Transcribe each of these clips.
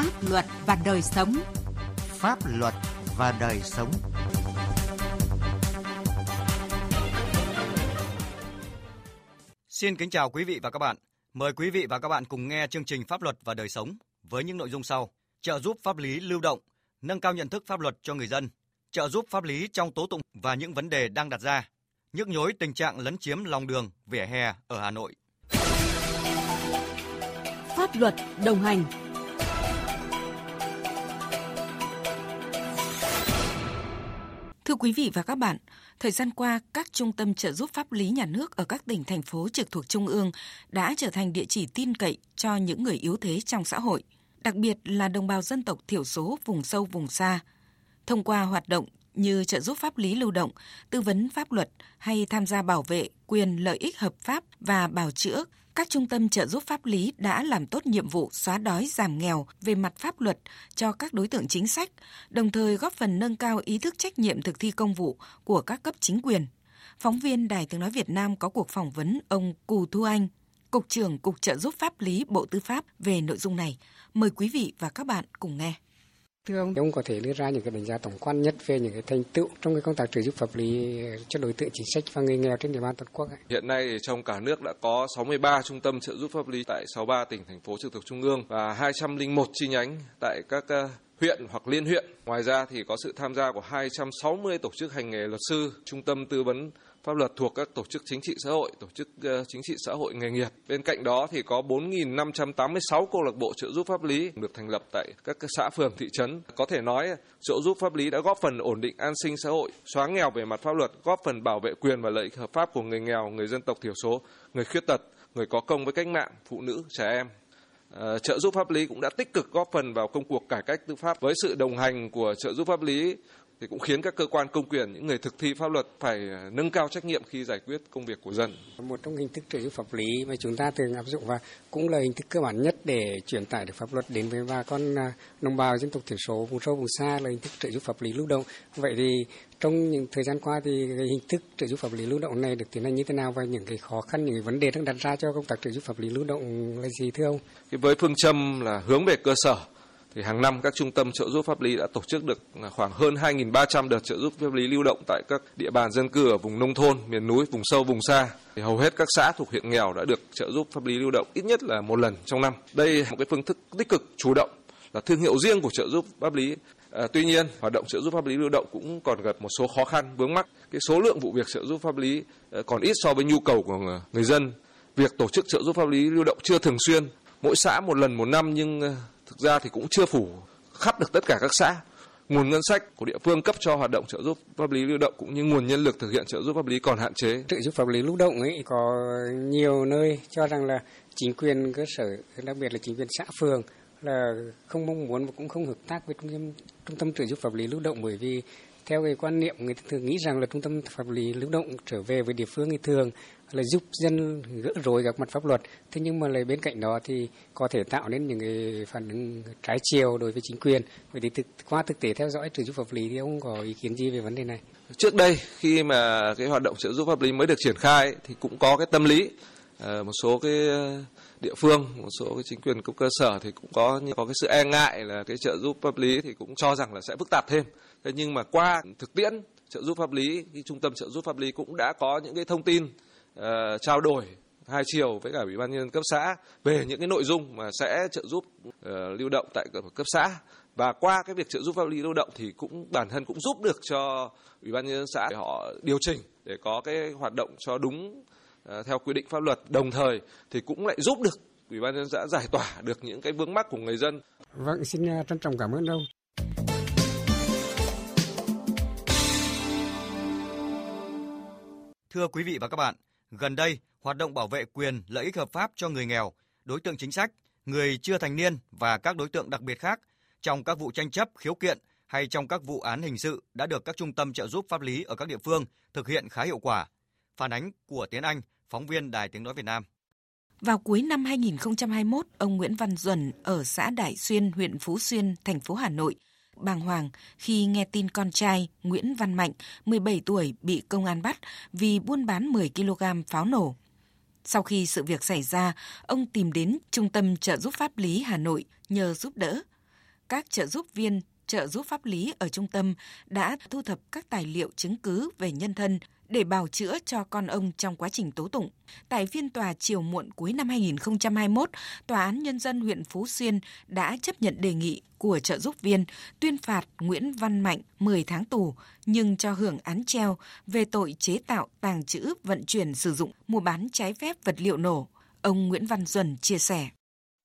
Pháp luật và đời sống. Pháp luật và đời sống. Xin kính chào quý vị và các bạn. Mời quý vị và các bạn cùng nghe chương trình Pháp luật và đời sống với những nội dung sau: trợ giúp pháp lý lưu động, nâng cao nhận thức pháp luật cho người dân, trợ giúp pháp lý trong tố tụng và những vấn đề đang đặt ra, nhức nhối tình trạng lấn chiếm lòng đường, vỉa hè ở Hà Nội. Pháp luật đồng hành Thưa quý vị và các bạn, thời gian qua, các trung tâm trợ giúp pháp lý nhà nước ở các tỉnh, thành phố trực thuộc Trung ương đã trở thành địa chỉ tin cậy cho những người yếu thế trong xã hội, đặc biệt là đồng bào dân tộc thiểu số vùng sâu vùng xa. Thông qua hoạt động như trợ giúp pháp lý lưu động, tư vấn pháp luật hay tham gia bảo vệ quyền lợi ích hợp pháp và bảo chữa, các trung tâm trợ giúp pháp lý đã làm tốt nhiệm vụ xóa đói giảm nghèo về mặt pháp luật cho các đối tượng chính sách, đồng thời góp phần nâng cao ý thức trách nhiệm thực thi công vụ của các cấp chính quyền. Phóng viên Đài Tiếng Nói Việt Nam có cuộc phỏng vấn ông Cù Thu Anh, Cục trưởng Cục trợ giúp pháp lý Bộ Tư pháp về nội dung này. Mời quý vị và các bạn cùng nghe. Thưa ông, ông có thể đưa ra những cái đánh giá tổng quan nhất về những cái thành tựu trong cái công tác trợ giúp pháp lý cho đối tượng chính sách và người nghèo trên địa bàn toàn quốc. Hiện nay trong cả nước đã có 63 trung tâm trợ giúp pháp lý tại 63 tỉnh thành phố trực thuộc trung ương và 201 chi nhánh tại các huyện hoặc liên huyện. Ngoài ra thì có sự tham gia của 260 tổ chức hành nghề luật sư, trung tâm tư vấn pháp luật thuộc các tổ chức chính trị xã hội, tổ chức ờ, chính trị xã hội nghề nghiệp. Bên cạnh đó thì có 4.586 câu lạc bộ trợ giúp pháp lý được thành lập tại các xã phường thị trấn. Có thể nói trợ giúp pháp lý đã góp phần ổn định an sinh xã hội, xóa nghèo về mặt pháp luật, góp phần bảo vệ quyền và lợi ích hợp pháp của người nghèo, người dân tộc thiểu số, người khuyết tật, người có công với cách mạng, phụ nữ, trẻ em. Ờ, trợ giúp pháp lý cũng đã tích cực góp phần vào công cuộc cải cách tư pháp với sự đồng hành của trợ giúp pháp lý thì cũng khiến các cơ quan công quyền, những người thực thi pháp luật phải nâng cao trách nhiệm khi giải quyết công việc của dân. Một trong hình thức trợ giúp pháp lý mà chúng ta thường áp dụng và cũng là hình thức cơ bản nhất để truyền tải được pháp luật đến với bà con đồng bào dân tộc thiểu số vùng sâu vùng xa là hình thức trợ giúp pháp lý lưu động. Vậy thì trong những thời gian qua thì cái hình thức trợ giúp pháp lý lưu động này được tiến hành như thế nào và những cái khó khăn, những cái vấn đề đang đặt ra cho công tác trợ giúp pháp lý lưu động là gì thưa ông? Với phương châm là hướng về cơ sở thì hàng năm các trung tâm trợ giúp pháp lý đã tổ chức được khoảng hơn 2.300 đợt trợ giúp pháp lý lưu động tại các địa bàn dân cư ở vùng nông thôn, miền núi, vùng sâu, vùng xa. Thì hầu hết các xã thuộc huyện nghèo đã được trợ giúp pháp lý lưu động ít nhất là một lần trong năm. Đây là một cái phương thức tích cực, chủ động, là thương hiệu riêng của trợ giúp pháp lý. À, tuy nhiên, hoạt động trợ giúp pháp lý lưu động cũng còn gặp một số khó khăn, vướng mắc. Cái số lượng vụ việc trợ giúp pháp lý à, còn ít so với nhu cầu của người dân. Việc tổ chức trợ giúp pháp lý lưu động chưa thường xuyên, mỗi xã một lần một năm nhưng à, thực ra thì cũng chưa phủ khắp được tất cả các xã. Nguồn ngân sách của địa phương cấp cho hoạt động trợ giúp pháp lý lưu động cũng như nguồn nhân lực thực hiện trợ giúp pháp lý còn hạn chế. Trợ giúp pháp lý lưu động ấy có nhiều nơi cho rằng là chính quyền cơ sở, đặc biệt là chính quyền xã phường là không mong muốn và cũng không hợp tác với trung tâm trung tâm trợ giúp pháp lý lưu động bởi vì theo cái quan niệm người ta thường nghĩ rằng là trung tâm pháp lý lưu động trở về với địa phương thì thường là giúp dân gỡ rối các mặt pháp luật. Thế nhưng mà lại bên cạnh đó thì có thể tạo nên những cái phản ứng trái chiều đối với chính quyền. Vậy thì thực, qua thực tế theo dõi trợ giúp pháp lý thì ông có ý kiến gì về vấn đề này? Trước đây khi mà cái hoạt động trợ giúp pháp lý mới được triển khai thì cũng có cái tâm lý Ờ, một số cái ờ, địa phương một số cái chính quyền cấp cơ sở thì cũng có có cái sự e ngại là cái trợ giúp pháp lý thì cũng cho rằng là sẽ phức tạp thêm. Thế nhưng mà qua thực tiễn trợ giúp pháp lý cái trung tâm trợ giúp pháp lý cũng đã có những cái thông tin uh, trao đổi hai chiều với cả ủy ban nhân dân cấp xã về những cái nội dung mà sẽ trợ giúp uh, lưu động tại cấp xã. Và qua cái việc trợ giúp pháp lý lưu động thì cũng bản thân cũng giúp được cho ủy ban nhân dân xã để họ điều chỉnh để có cái hoạt động cho đúng uh, theo quy định pháp luật đồng thời thì cũng lại giúp được ủy ban nhân dân xã giải tỏa được những cái vướng mắc của người dân. Vâng, xin trân trọng cảm ơn ông. Thưa quý vị và các bạn, gần đây, hoạt động bảo vệ quyền lợi ích hợp pháp cho người nghèo, đối tượng chính sách, người chưa thành niên và các đối tượng đặc biệt khác trong các vụ tranh chấp, khiếu kiện hay trong các vụ án hình sự đã được các trung tâm trợ giúp pháp lý ở các địa phương thực hiện khá hiệu quả. Phản ánh của Tiến Anh, phóng viên Đài Tiếng Nói Việt Nam. Vào cuối năm 2021, ông Nguyễn Văn Duẩn ở xã Đại Xuyên, huyện Phú Xuyên, thành phố Hà Nội bàng hoàng khi nghe tin con trai Nguyễn Văn Mạnh, 17 tuổi, bị công an bắt vì buôn bán 10 kg pháo nổ. Sau khi sự việc xảy ra, ông tìm đến Trung tâm trợ giúp pháp lý Hà Nội nhờ giúp đỡ. các trợ giúp viên, trợ giúp pháp lý ở trung tâm đã thu thập các tài liệu chứng cứ về nhân thân để bào chữa cho con ông trong quá trình tố tụng. Tại phiên tòa chiều muộn cuối năm 2021, Tòa án Nhân dân huyện Phú Xuyên đã chấp nhận đề nghị của trợ giúp viên tuyên phạt Nguyễn Văn Mạnh 10 tháng tù nhưng cho hưởng án treo về tội chế tạo, tàng trữ, vận chuyển, sử dụng, mua bán trái phép vật liệu nổ. Ông Nguyễn Văn Duẩn chia sẻ.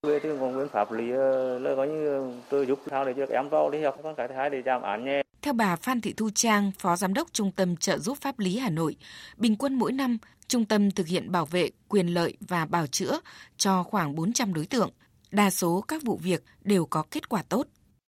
Về thì còn nguyên pháp lý ờ, là có như tôi giúp sao để cho em vào đi học, con cái thứ hai để giảm án nhẹ. Theo bà Phan Thị Thu Trang, Phó Giám đốc Trung tâm trợ giúp pháp lý Hà Nội, bình quân mỗi năm, trung tâm thực hiện bảo vệ quyền lợi và bảo chữa cho khoảng 400 đối tượng. Đa số các vụ việc đều có kết quả tốt.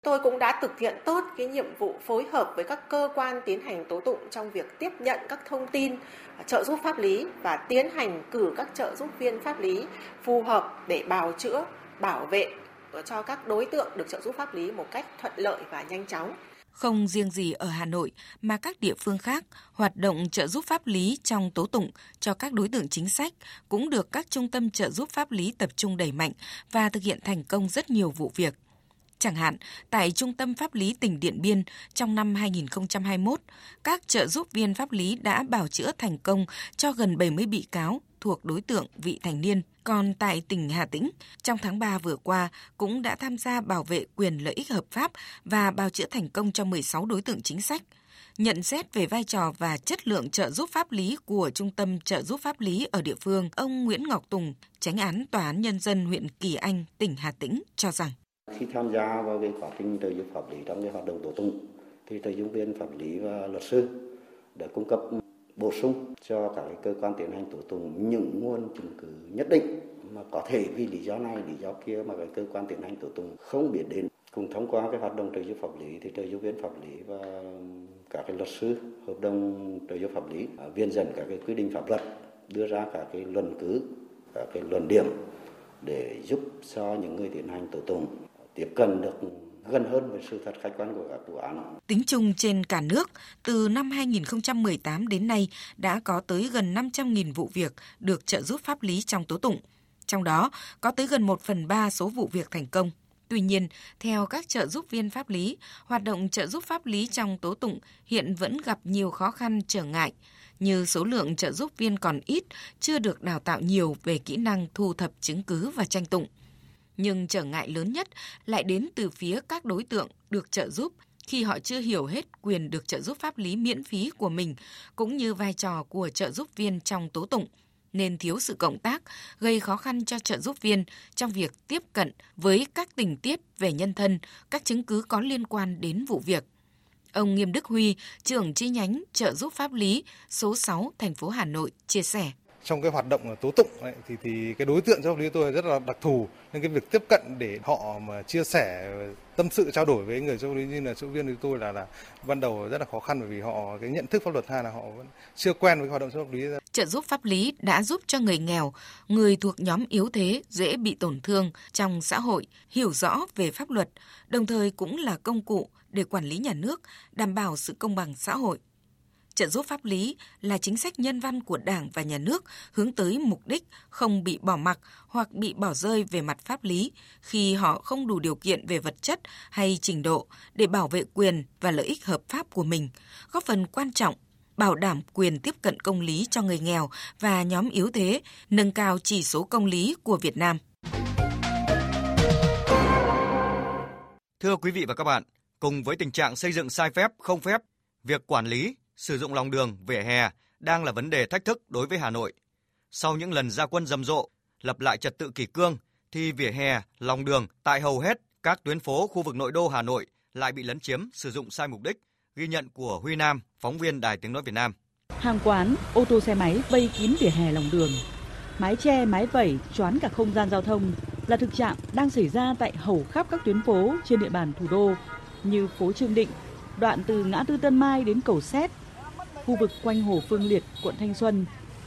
Tôi cũng đã thực hiện tốt cái nhiệm vụ phối hợp với các cơ quan tiến hành tố tụng trong việc tiếp nhận các thông tin à, trợ giúp pháp lý và tiến hành cử các trợ giúp viên pháp lý phù hợp để bào chữa, bảo vệ ờ, cho các đối tượng được trợ giúp pháp lý một cách thuận lợi và nhanh chóng. Không riêng gì ở Hà Nội mà các địa phương khác, hoạt động trợ giúp pháp lý trong tố tụng cho các đối tượng chính sách cũng được các trung tâm trợ giúp pháp lý tập trung đẩy mạnh và thực hiện thành công rất nhiều vụ việc. Chẳng hạn, tại Trung tâm Pháp lý tỉnh Điện Biên trong năm 2021, các trợ giúp viên pháp lý đã bảo chữa thành công cho gần 70 bị cáo thuộc đối tượng vị thành niên. Còn tại tỉnh Hà Tĩnh, trong tháng 3 vừa qua cũng đã tham gia bảo vệ quyền lợi ích hợp pháp và bào chữa thành công cho 16 đối tượng chính sách. Nhận xét về vai trò và chất lượng trợ giúp pháp lý của Trung tâm trợ giúp pháp lý ở địa phương, ông Nguyễn Ngọc Tùng, tránh án Tòa án Nhân dân huyện Kỳ Anh, tỉnh Hà Tĩnh cho rằng khi tham gia vào cái quá trình trợ giúp pháp lý trong cái hoạt động tố tụng thì trợ giúp viên pháp lý và luật sư đã cung cấp bổ sung cho các cơ quan tiến hành tố tụng những nguồn chứng cứ nhất định mà có thể vì lý do này, lý do kia mà cái cơ quan tiến hành tố tụng không biết đến. Cùng thông qua cái hoạt động trợ giúp pháp lý thì trợ giúp viên pháp lý và các cái luật sư, hợp đồng trợ giúp pháp lý à, viên dẫn các cái quy định pháp luật, đưa ra các cái luận cứ, các cái luận điểm để giúp cho những người tiến hành tố tụng tiếp cận được gần hơn với sự thật khách quan của các vụ án. Tính chung trên cả nước, từ năm 2018 đến nay đã có tới gần 500.000 vụ việc được trợ giúp pháp lý trong tố tụng. Trong đó, có tới gần 1 phần 3 số vụ việc thành công. Tuy nhiên, theo các trợ giúp viên pháp lý, hoạt động trợ giúp pháp lý trong tố tụng hiện vẫn gặp nhiều khó khăn trở ngại, như số lượng trợ giúp viên còn ít, chưa được đào tạo nhiều về kỹ năng thu thập chứng cứ và tranh tụng nhưng trở ngại lớn nhất lại đến từ phía các đối tượng được trợ giúp khi họ chưa hiểu hết quyền được trợ giúp pháp lý miễn phí của mình cũng như vai trò của trợ giúp viên trong tố tụng nên thiếu sự cộng tác, gây khó khăn cho trợ giúp viên trong việc tiếp cận với các tình tiết về nhân thân, các chứng cứ có liên quan đến vụ việc. Ông Nghiêm Đức Huy, trưởng chi nhánh trợ giúp pháp lý số 6 thành phố Hà Nội chia sẻ trong cái hoạt động tố tụng ấy, thì thì cái đối tượng pháp lý tôi rất là đặc thù nên cái việc tiếp cận để họ mà chia sẻ tâm sự trao đổi với người pháp lý như là chỗ viên thì tôi là là ban đầu rất là khó khăn bởi vì họ cái nhận thức pháp luật hay là họ vẫn chưa quen với hoạt động pháp lý. Trợ giúp pháp lý đã giúp cho người nghèo, người thuộc nhóm yếu thế dễ bị tổn thương trong xã hội hiểu rõ về pháp luật, đồng thời cũng là công cụ để quản lý nhà nước, đảm bảo sự công bằng xã hội. Trợ giúp pháp lý là chính sách nhân văn của Đảng và Nhà nước hướng tới mục đích không bị bỏ mặc hoặc bị bỏ rơi về mặt pháp lý khi họ không đủ điều kiện về vật chất hay trình độ để bảo vệ quyền và lợi ích hợp pháp của mình, góp phần quan trọng bảo đảm quyền tiếp cận công lý cho người nghèo và nhóm yếu thế, nâng cao chỉ số công lý của Việt Nam. Thưa quý vị và các bạn, cùng với tình trạng xây dựng sai phép, không phép, việc quản lý, sử dụng lòng đường, vỉa hè đang là vấn đề thách thức đối với Hà Nội. Sau những lần ra quân rầm rộ, lập lại trật tự kỷ cương, thì vỉa hè, lòng đường tại hầu hết các tuyến phố khu vực nội đô Hà Nội lại bị lấn chiếm, sử dụng sai mục đích, ghi nhận của Huy Nam, phóng viên Đài Tiếng Nói Việt Nam. Hàng quán, ô tô xe máy vây kín vỉa hè lòng đường. Mái che, mái vẩy, choán cả không gian giao thông là thực trạng đang xảy ra tại hầu khắp các tuyến phố trên địa bàn thủ đô như phố Trương Định, đoạn từ ngã tư Tân Mai đến cầu Xét, khu vực quanh Hồ Phương Liệt, quận Thanh Xuân,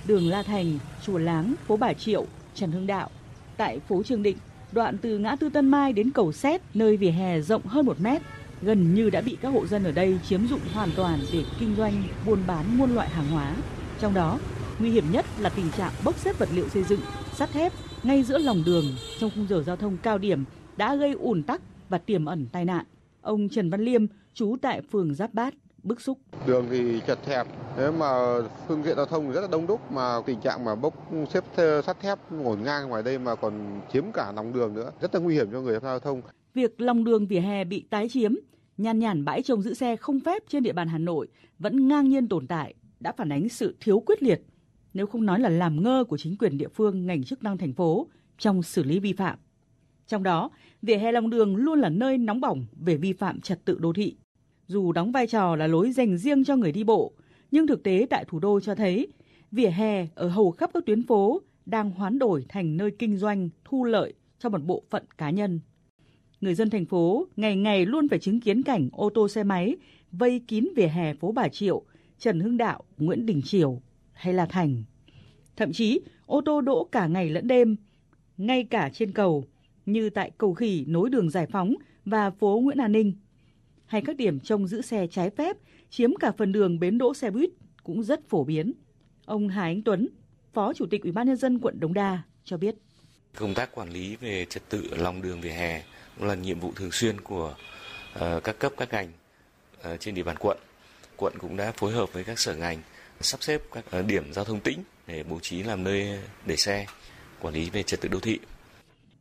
đường La Thành, Chùa Láng, phố Bà Triệu, Trần Hưng Đạo. Tại phố Trường Định, đoạn từ ngã tư Tân Mai đến cầu Xét, nơi vỉa hè rộng hơn một mét, gần như đã bị các hộ dân ở đây chiếm dụng hoàn toàn để kinh doanh, buôn bán muôn loại hàng hóa. Trong đó, nguy hiểm nhất là tình trạng bốc xếp vật liệu xây dựng, sắt thép ngay giữa lòng đường trong khung giờ giao thông cao điểm đã gây ùn tắc và tiềm ẩn tai nạn. Ông Trần Văn Liêm, trú tại phường Giáp Bát, bức xúc. Đường thì chật hẹp, nếu mà phương tiện giao thông rất là đông đúc mà tình trạng mà bốc xếp sắt thép ngổn ngang ngoài đây mà còn chiếm cả lòng đường nữa, rất là nguy hiểm cho người tham gia giao thông. Việc lòng đường vỉa hè bị tái chiếm, nhàn nhản bãi trông giữ xe không phép trên địa bàn Hà Nội vẫn ngang nhiên tồn tại đã phản ánh sự thiếu quyết liệt, nếu không nói là làm ngơ của chính quyền địa phương, ngành chức năng thành phố trong xử lý vi phạm. Trong đó, vỉa hè lòng đường luôn là nơi nóng bỏng về vi phạm trật tự đô thị. Dù đóng vai trò là lối dành riêng cho người đi bộ, nhưng thực tế tại thủ đô cho thấy vỉa hè ở hầu khắp các tuyến phố đang hoán đổi thành nơi kinh doanh, thu lợi cho một bộ phận cá nhân. Người dân thành phố ngày ngày luôn phải chứng kiến cảnh ô tô xe máy vây kín vỉa hè phố Bà Triệu, Trần Hưng Đạo, Nguyễn Đình Triều hay là Thành. Thậm chí ô tô đỗ cả ngày lẫn đêm, ngay cả trên cầu như tại cầu khỉ nối đường Giải Phóng và phố Nguyễn An Ninh. Hay các điểm trông giữ xe trái phép chiếm cả phần đường bến đỗ xe buýt cũng rất phổ biến. Ông Hà Anh Tuấn, Phó Chủ tịch Ủy ban nhân dân quận Đống Đa cho biết. Công tác quản lý về trật tự lòng đường vỉa hè cũng là nhiệm vụ thường xuyên của uh, các cấp các ngành uh, trên địa bàn quận. Quận cũng đã phối hợp với các sở ngành sắp xếp các uh, điểm giao thông tĩnh để bố trí làm nơi để xe, quản lý về trật tự đô thị.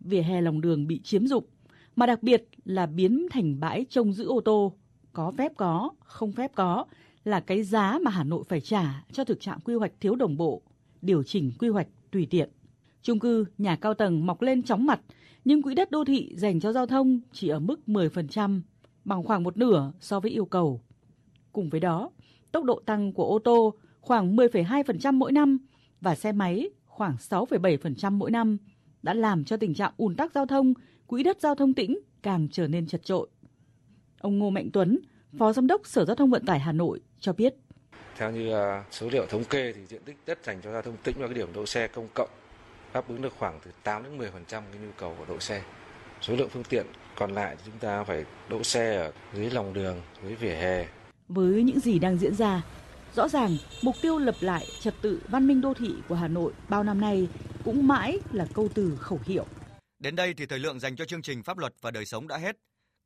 Vỉa hè lòng đường bị chiếm dụng, mà đặc biệt là biến thành bãi trông giữ ô tô, có phép có, không phép có, là cái giá mà Hà Nội phải trả cho thực trạng quy hoạch thiếu đồng bộ, điều chỉnh quy hoạch tùy tiện. Trung cư, nhà cao tầng mọc lên chóng mặt, nhưng quỹ đất đô thị dành cho giao thông chỉ ở mức 10%, bằng khoảng một nửa so với yêu cầu. Cùng với đó, tốc độ tăng của ô tô khoảng 10,2% mỗi năm và xe máy khoảng 6,7% mỗi năm đã làm cho tình trạng ùn tắc giao thông, quỹ đất giao thông tĩnh càng trở nên chật trội. Ông Ngô Mạnh Tuấn, Phó Giám đốc Sở Giao thông Vận tải Hà Nội cho biết. Theo như à, số liệu thống kê thì diện tích đất dành cho giao thông tĩnh và cái điểm đỗ xe công cộng đáp ứng được khoảng từ 8 đến 10% cái nhu cầu của đỗ xe. Số lượng phương tiện còn lại thì chúng ta phải đỗ xe ở dưới lòng đường, dưới vỉa hè. Với những gì đang diễn ra, rõ ràng mục tiêu lập lại trật tự văn minh đô thị của Hà Nội bao năm nay cũng mãi là câu từ khẩu hiệu. Đến đây thì thời lượng dành cho chương trình Pháp luật và đời sống đã hết.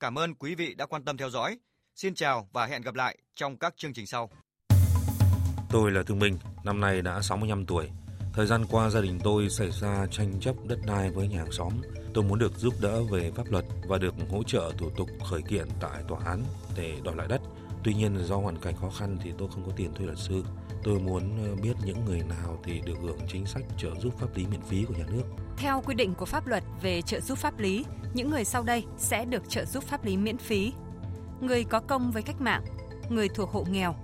Cảm ơn quý vị đã quan tâm theo dõi. Xin chào và hẹn gặp lại trong các chương trình sau. Tôi là Thương Minh, năm nay đã 65 tuổi. Thời gian qua gia đình tôi xảy ra tranh chấp đất đai với nhà hàng xóm. Tôi muốn được giúp đỡ về pháp luật và được hỗ trợ thủ tục khởi kiện tại tòa án để đòi lại đất. Tuy nhiên do hoàn cảnh khó khăn thì tôi không có tiền thuê luật sư. Tôi muốn ờ, biết những người nào thì được hưởng chính sách trợ giúp pháp lý miễn phí của nhà nước. Theo quy định của pháp luật về trợ giúp pháp lý, những người sau đây sẽ được trợ giúp pháp lý miễn phí. Người có công với cách mạng, người thuộc hộ nghèo,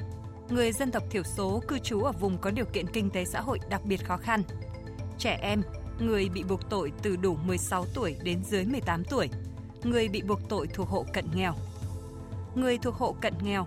người dân tộc thiểu số cư trú ở vùng có điều kiện kinh tế xã hội đặc biệt khó khăn, trẻ em, người bị buộc tội từ đủ 16 tuổi đến dưới 18 tuổi, người bị buộc tội thuộc hộ cận nghèo. Người thuộc hộ cận nghèo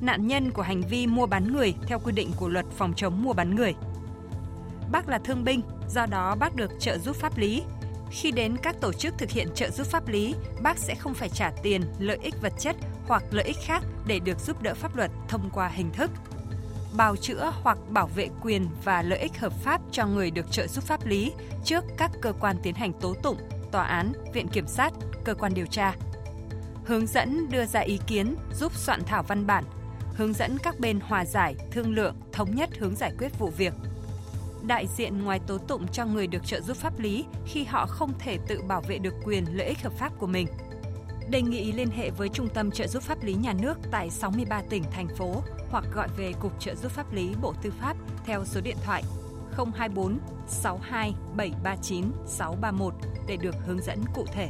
Nạn nhân của hành vi mua bán người theo quy định của luật phòng chống mua bán người. Bác là thương binh, do đó bác được trợ giúp pháp lý. Khi đến các tổ chức thực hiện trợ giúp pháp lý, bác sẽ không phải trả tiền, lợi ích vật chất hoặc lợi ích khác để được giúp đỡ pháp luật thông qua hình thức bào chữa hoặc bảo vệ quyền và lợi ích hợp pháp cho người được trợ giúp pháp lý trước các cơ quan tiến hành tố tụng, tòa án, viện kiểm sát, cơ quan điều tra. Hướng dẫn đưa ra ý kiến giúp soạn thảo văn bản, hướng dẫn các bên hòa giải, thương lượng, thống nhất hướng giải quyết vụ việc. Đại diện ngoài tố tụng cho người được trợ giúp pháp lý khi họ không thể tự bảo vệ được quyền lợi ích hợp pháp của mình đề nghị liên hệ với Trung tâm trợ giúp pháp lý nhà nước tại 63 tỉnh, thành phố hoặc gọi về Cục trợ giúp pháp lý Bộ Tư pháp theo số điện thoại 024 62 739 631 để được hướng dẫn cụ thể.